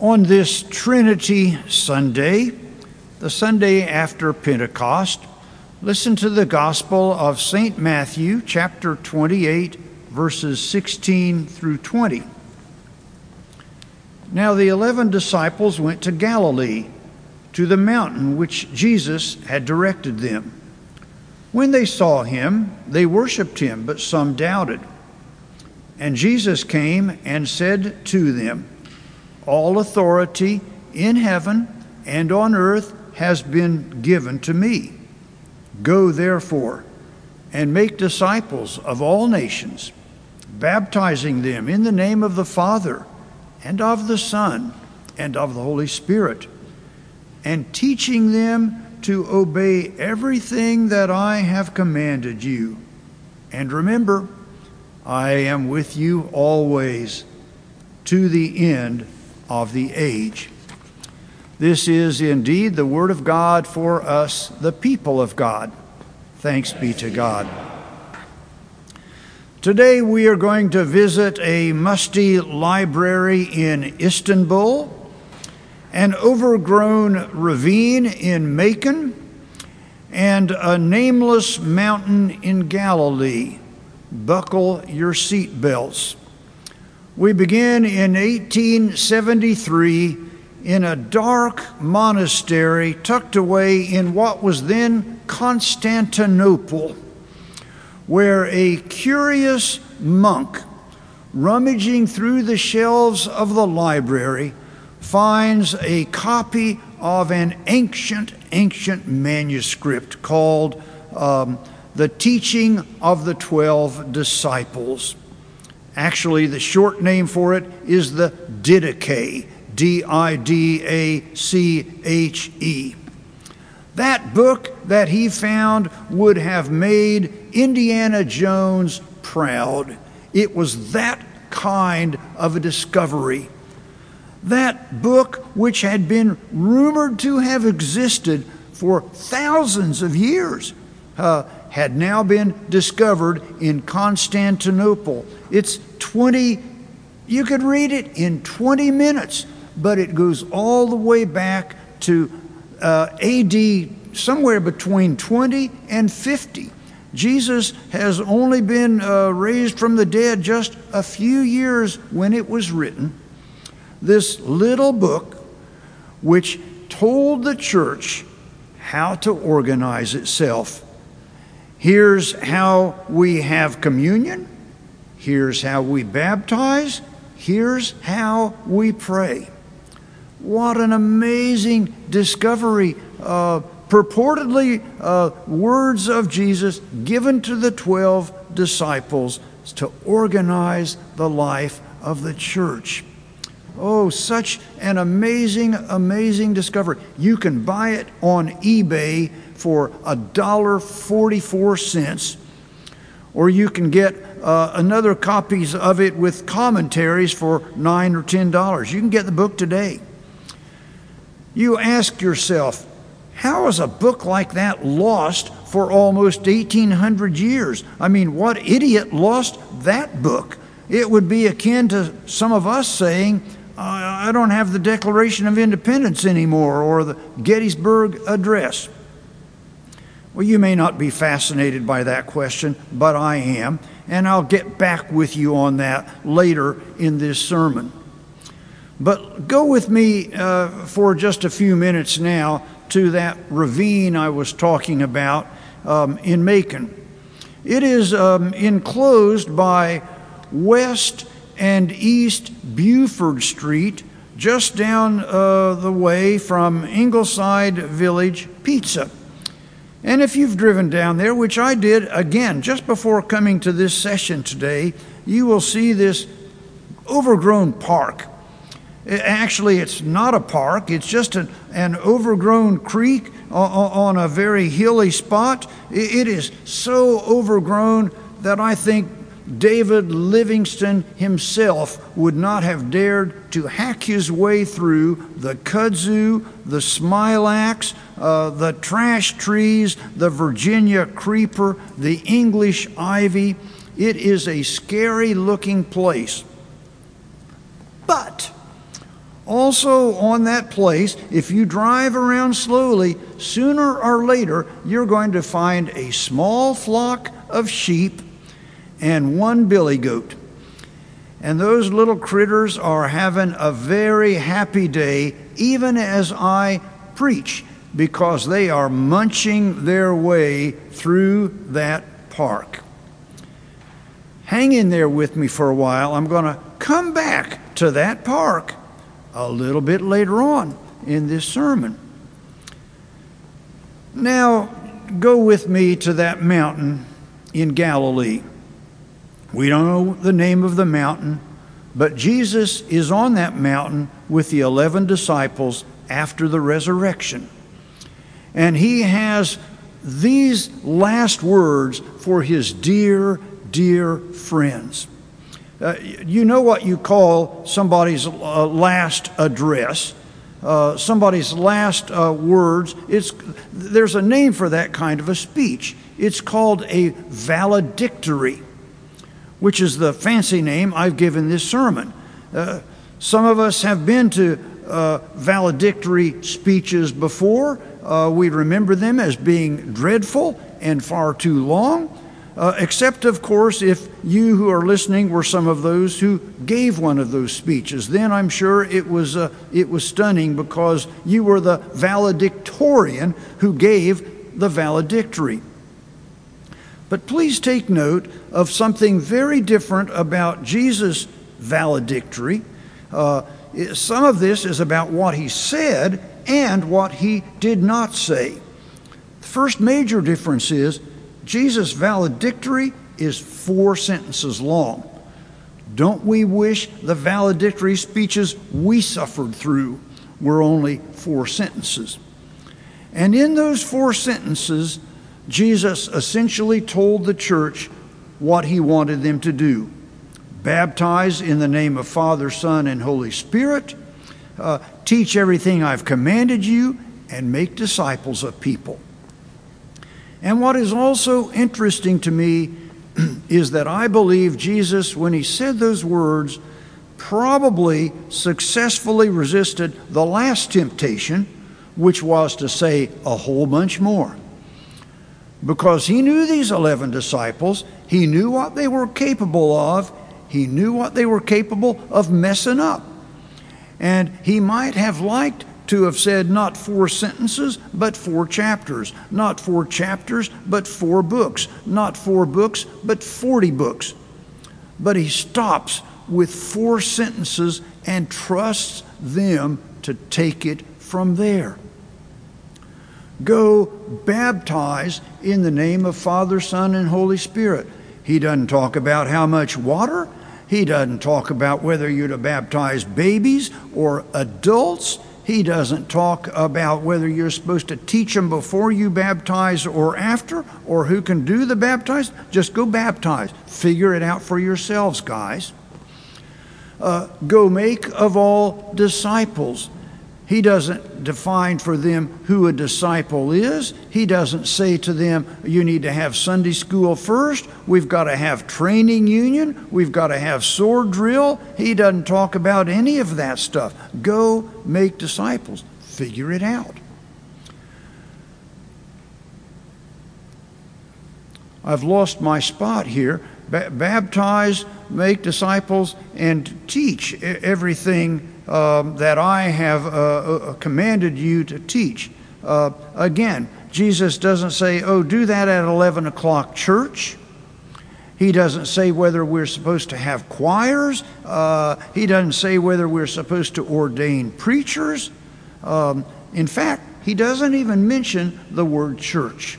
On this Trinity Sunday, the Sunday after Pentecost, listen to the Gospel of St. Matthew, chapter 28, verses 16 through 20. Now the eleven disciples went to Galilee, to the mountain which Jesus had directed them. When they saw him, they worshipped him, but some doubted. And Jesus came and said to them, All authority in heaven and on earth has been given to me. Go therefore and make disciples of all nations, baptizing them in the name of the Father and of the Son and of the Holy Spirit, and teaching them to obey everything that I have commanded you. And remember, I am with you always to the end of the age. This is indeed the Word of God for us, the people of God. Thanks be to God. Today we are going to visit a musty library in Istanbul, an overgrown ravine in Macon, and a nameless mountain in Galilee buckle your seat belts. We begin in 1873 in a dark monastery tucked away in what was then Constantinople, where a curious monk, rummaging through the shelves of the library, finds a copy of an ancient, ancient manuscript called um, the teaching of the 12 disciples. Actually, the short name for it is the Didache, D I D A C H E. That book that he found would have made Indiana Jones proud. It was that kind of a discovery. That book, which had been rumored to have existed for thousands of years, uh, had now been discovered in Constantinople. It's 20, you could read it in 20 minutes, but it goes all the way back to uh, AD somewhere between 20 and 50. Jesus has only been uh, raised from the dead just a few years when it was written. This little book, which told the church how to organize itself Here's how we have communion. Here's how we baptize. Here's how we pray. What an amazing discovery. Uh, purportedly, uh, words of Jesus given to the 12 disciples to organize the life of the church. Oh, such an amazing, amazing discovery. You can buy it on eBay for $1.44, or you can get uh, another copies of it with commentaries for 9 or $10. You can get the book today. You ask yourself, how is a book like that lost for almost 1800 years? I mean, what idiot lost that book? It would be akin to some of us saying, I don't have the Declaration of Independence anymore or the Gettysburg Address. Well, you may not be fascinated by that question, but I am, and I'll get back with you on that later in this sermon. But go with me uh, for just a few minutes now to that ravine I was talking about um, in Macon. It is um, enclosed by West and East Buford Street, just down uh, the way from Ingleside Village Pizza. And if you've driven down there, which I did again just before coming to this session today, you will see this overgrown park. Actually, it's not a park, it's just an, an overgrown creek on a very hilly spot. It is so overgrown that I think David Livingstone himself would not have dared to hack his way through the kudzu, the smilax, uh, the trash trees, the Virginia creeper, the English ivy. It is a scary looking place. But Also, on that place, if you drive around slowly, sooner or later, you're going to find a small flock of sheep and one billy goat. And those little critters are having a very happy day, even as I preach, because they are munching their way through that park. Hang in there with me for a while. I'm going to come back to that park a little bit later on in this sermon. Now, go with me to that mountain in Galilee. We don't know the name of the mountain, but Jesus is on that mountain with the 11 disciples after the resurrection. And he has these last words for his dear, dear friends. Uh, you know what you call somebody's uh, last address, uh, somebody's last uh, words. It's, there's a name for that kind of a speech. It's called a valedictory, which is the fancy name I've given this sermon. Uh, some of us have been to uh, valedictory speeches before. We remember them as being dreadful and far too long. Uh, except, of course, if you who are listening were some of those who gave one of those speeches. Then I'm sure it was, uh, it was stunning because you were the valedictorian who gave the valedictory. But please take note of something very different about Jesus' valedictory. Uh, some of this is about what he said and what he did not say. The first major difference is Jesus' valedictory is four sentences long. Don't we wish the valedictory speeches we suffered through were only four sentences? And in those four sentences, Jesus essentially told the church what he wanted them to do baptize in the name of Father, Son, and Holy Spirit, uh, teach everything I've commanded you, and make disciples of people. And what is also interesting to me is that I believe Jesus, when he said those words, probably successfully resisted the last temptation, which was to say a whole bunch more. Because he knew these 11 disciples, he knew what they were capable of, he knew what they were capable of messing up. And he might have liked to have said not four sentences, but four chapters, not four chapters, but four books, not four books, but 40 books. But he stops with four sentences and trusts them to take it from there. Go baptize in the name of Father, Son, and Holy Spirit. He doesn't talk about how much water. He doesn't talk about whether you're to baptize babies or adults. He doesn't talk about whether you're supposed to teach them before you baptize or after, or who can do the baptize. Just go baptize. Figure it out for yourselves, guys. Uh, go make of all disciples. He doesn't define for them who a disciple is. He doesn't say to them, you need to have Sunday school first. We've got to have training union. We've got to have sword drill. He doesn't talk about any of that stuff. Go make disciples. Figure it out. I've lost my spot here. B- baptize, make disciples, and teach everything um, that I have uh, uh, commanded you to teach. Uh, again, Jesus doesn't say, oh, do that at 11 o'clock church. He doesn't say whether we're supposed to have choirs. Uh, he doesn't say whether we're supposed to ordain preachers. Um, in fact, he doesn't even mention the word church.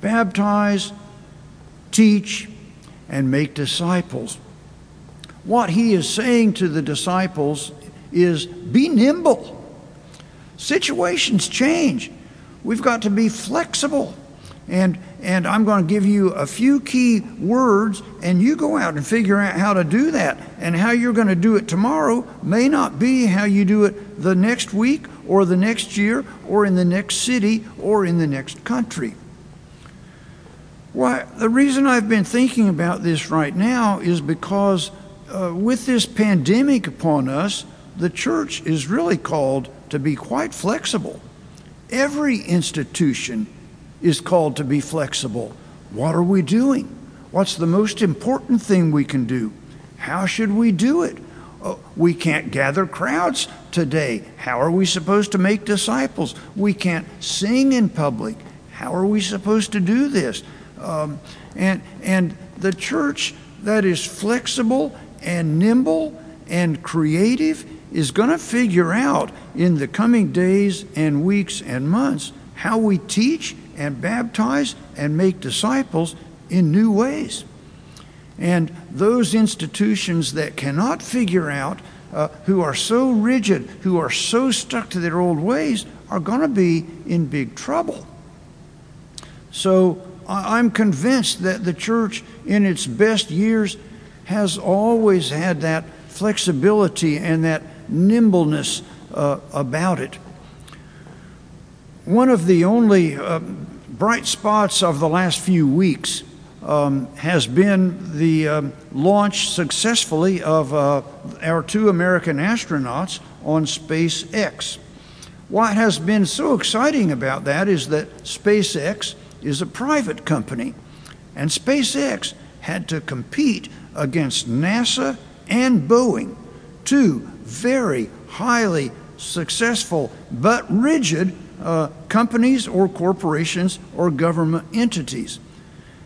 Baptize, teach, and make disciples. What he is saying to the disciples is be nimble. Situations change. We've got to be flexible. And, and I'm going to give you a few key words, and you go out and figure out how to do that. And how you're going to do it tomorrow may not be how you do it the next week, or the next year, or in the next city, or in the next country. Why, the reason I've been thinking about this right now is because uh, with this pandemic upon us, the church is really called to be quite flexible. Every institution is called to be flexible. What are we doing? What's the most important thing we can do? How should we do it? Oh, we can't gather crowds today. How are we supposed to make disciples? We can't sing in public. How are we supposed to do this? Um, and, and the church that is flexible and nimble and creative is going to figure out in the coming days and weeks and months how we teach and baptize and make disciples in new ways. And those institutions that cannot figure out, uh, who are so rigid, who are so stuck to their old ways, are going to be in big trouble. So I'm convinced that the church, in its best years, has always had that flexibility and that nimbleness uh, about it. One of the only uh, bright spots of the last few weeks um, has been the um, launch successfully of uh, our two American astronauts on SpaceX. What has been so exciting about that is that SpaceX is a private company, and SpaceX had to compete against NASA and Boeing, two very highly successful but rigid uh, companies or corporations or government entities.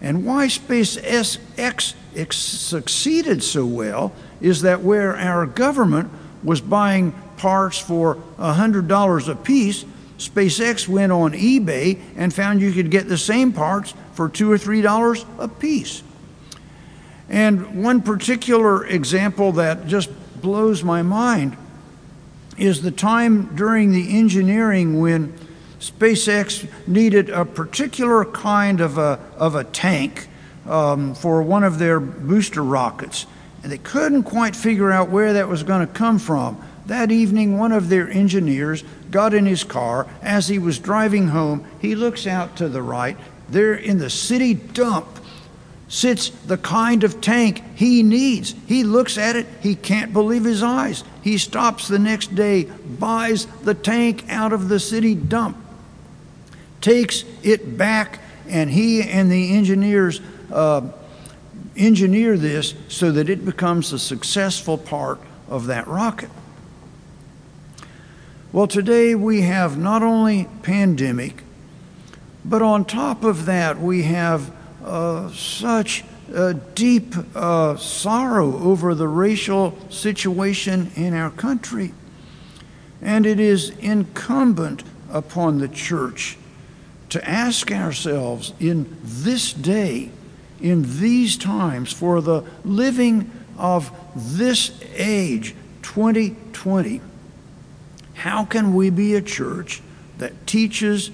And why SpaceX succeeded so well is that where our government was buying parts for $100 a piece, SpaceX went on eBay and found you could get the same parts for two or three dollars a piece. And one particular example that just blows my mind is the time during the engineering when SpaceX needed a particular kind of a, of a tank um, for one of their booster rockets. And they couldn't quite figure out where that was going to come from. That evening, one of their engineers got in his car. As he was driving home, he looks out to the right. There in the city dump sits the kind of tank he needs. He looks at it, he can't believe his eyes. He stops the next day, buys the tank out of the city dump, takes it back, and he and the engineers uh, engineer this so that it becomes a successful part of that rocket. Well, today we have not only pandemic, but on top of that we have uh, such deep uh, sorrow over the racial situation in our country. And it is incumbent upon the church to ask ourselves in this day, in these times, for the living of this age, 2020, how can we be a church that teaches,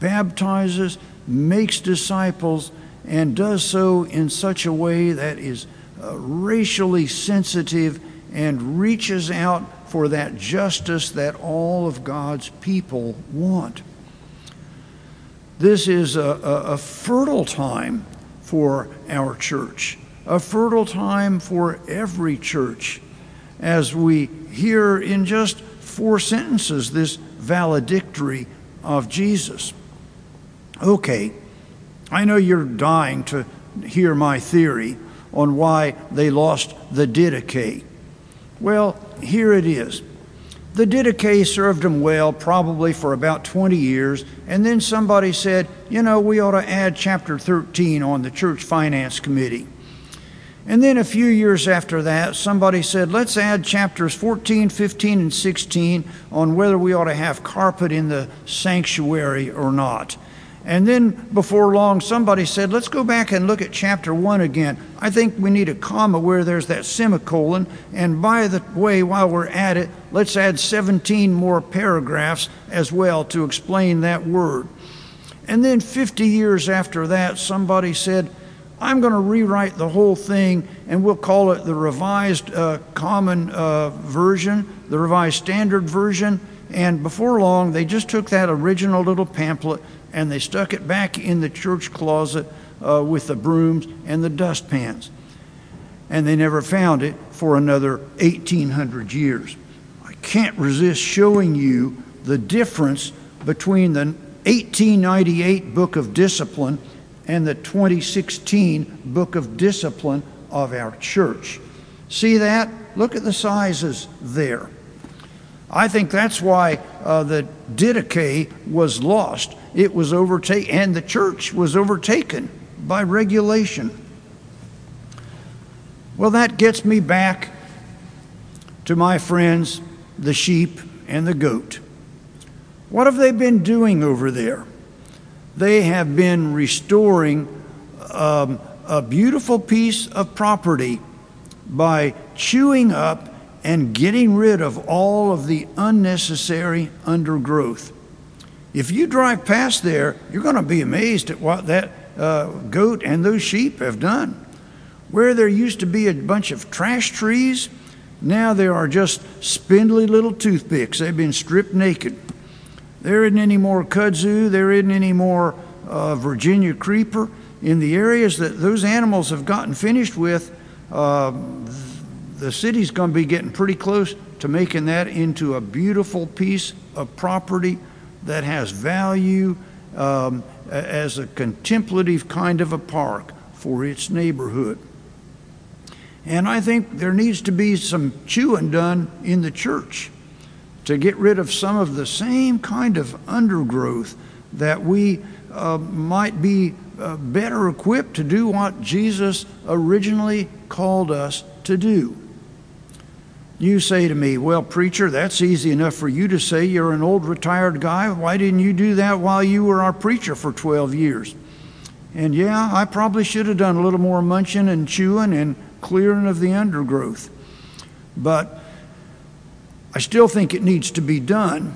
baptizes, makes disciples, and does so in such a way that is uh, racially sensitive and reaches out for that justice that all of God's people want? This is a, a, a fertile time for our church, a fertile time for every church as we hear in just four sentences this valedictory of Jesus. Okay, I know you're dying to hear my theory on why they lost the Didache. Well, here it is. The Didache served them well, probably for about 20 years, and then somebody said, you know, we ought to add chapter 13 on the church finance committee. And then a few years after that, somebody said, let's add chapters 14, 15, and 16 on whether we ought to have carpet in the sanctuary or not. And then before long, somebody said, let's go back and look at chapter 1 again. I think we need a comma where there's that semicolon. And by the way, while we're at it, let's add 17 more paragraphs as well to explain that word. And then 50 years after that, somebody said, I'm going to rewrite the whole thing and we'll call it the Revised uh, Common uh, Version, the Revised Standard Version. And before long, they just took that original little pamphlet and they stuck it back in the church closet uh, with the brooms and the dustpans. And they never found it for another 1800 years. I can't resist showing you the difference between the 1898 Book of Discipline and the 2016 Book of Discipline of our church. See that? Look at the sizes there. I think that's why uh, the Didache was lost. It was overtaken, and the church was overtaken by regulation. Well, that gets me back to my friends, the sheep and the goat. What have they been doing over there? They have been restoring um, a beautiful piece of property by chewing up and getting rid of all of the unnecessary undergrowth. If you drive past there, you're going to be amazed at what that uh, goat and those sheep have done. Where there used to be a bunch of trash trees, now there are just spindly little toothpicks. They've been stripped naked. There isn't any more kudzu, there isn't any more uh, Virginia creeper. In the areas that those animals have gotten finished with, uh, the city's going to be getting pretty close to making that into a beautiful piece of property that has value um, as a contemplative kind of a park for its neighborhood. And I think there needs to be some chewing done in the church to get rid of some of the same kind of undergrowth that we uh, might be uh, better equipped to do what Jesus originally called us to do. You say to me, Well, preacher, that's easy enough for you to say. You're an old retired guy. Why didn't you do that while you were our preacher for 12 years? And yeah, I probably should have done a little more munching and chewing and clearing of the undergrowth. But I still think it needs to be done.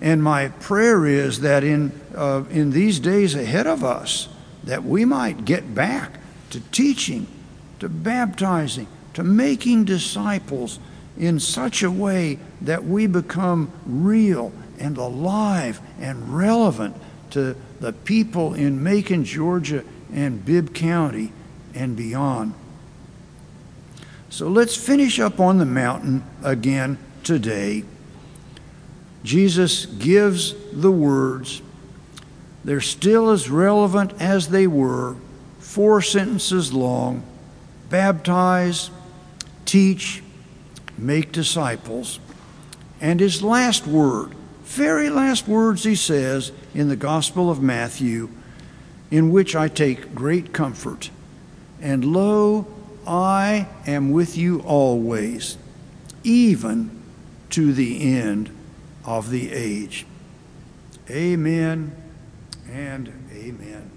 And my prayer is that in, uh, in these days ahead of us, that we might get back to teaching, to baptizing, to making disciples in such a way that we become real and alive and relevant to the people in Macon, Georgia, and Bibb County and beyond. So let's finish up on the mountain again today. Jesus gives the words. They're still as relevant as they were, four sentences long baptize, teach, make disciples. And his last word, very last words he says in the Gospel of Matthew, in which I take great comfort. And lo, I am with you always, even to the end of the age. Amen and amen.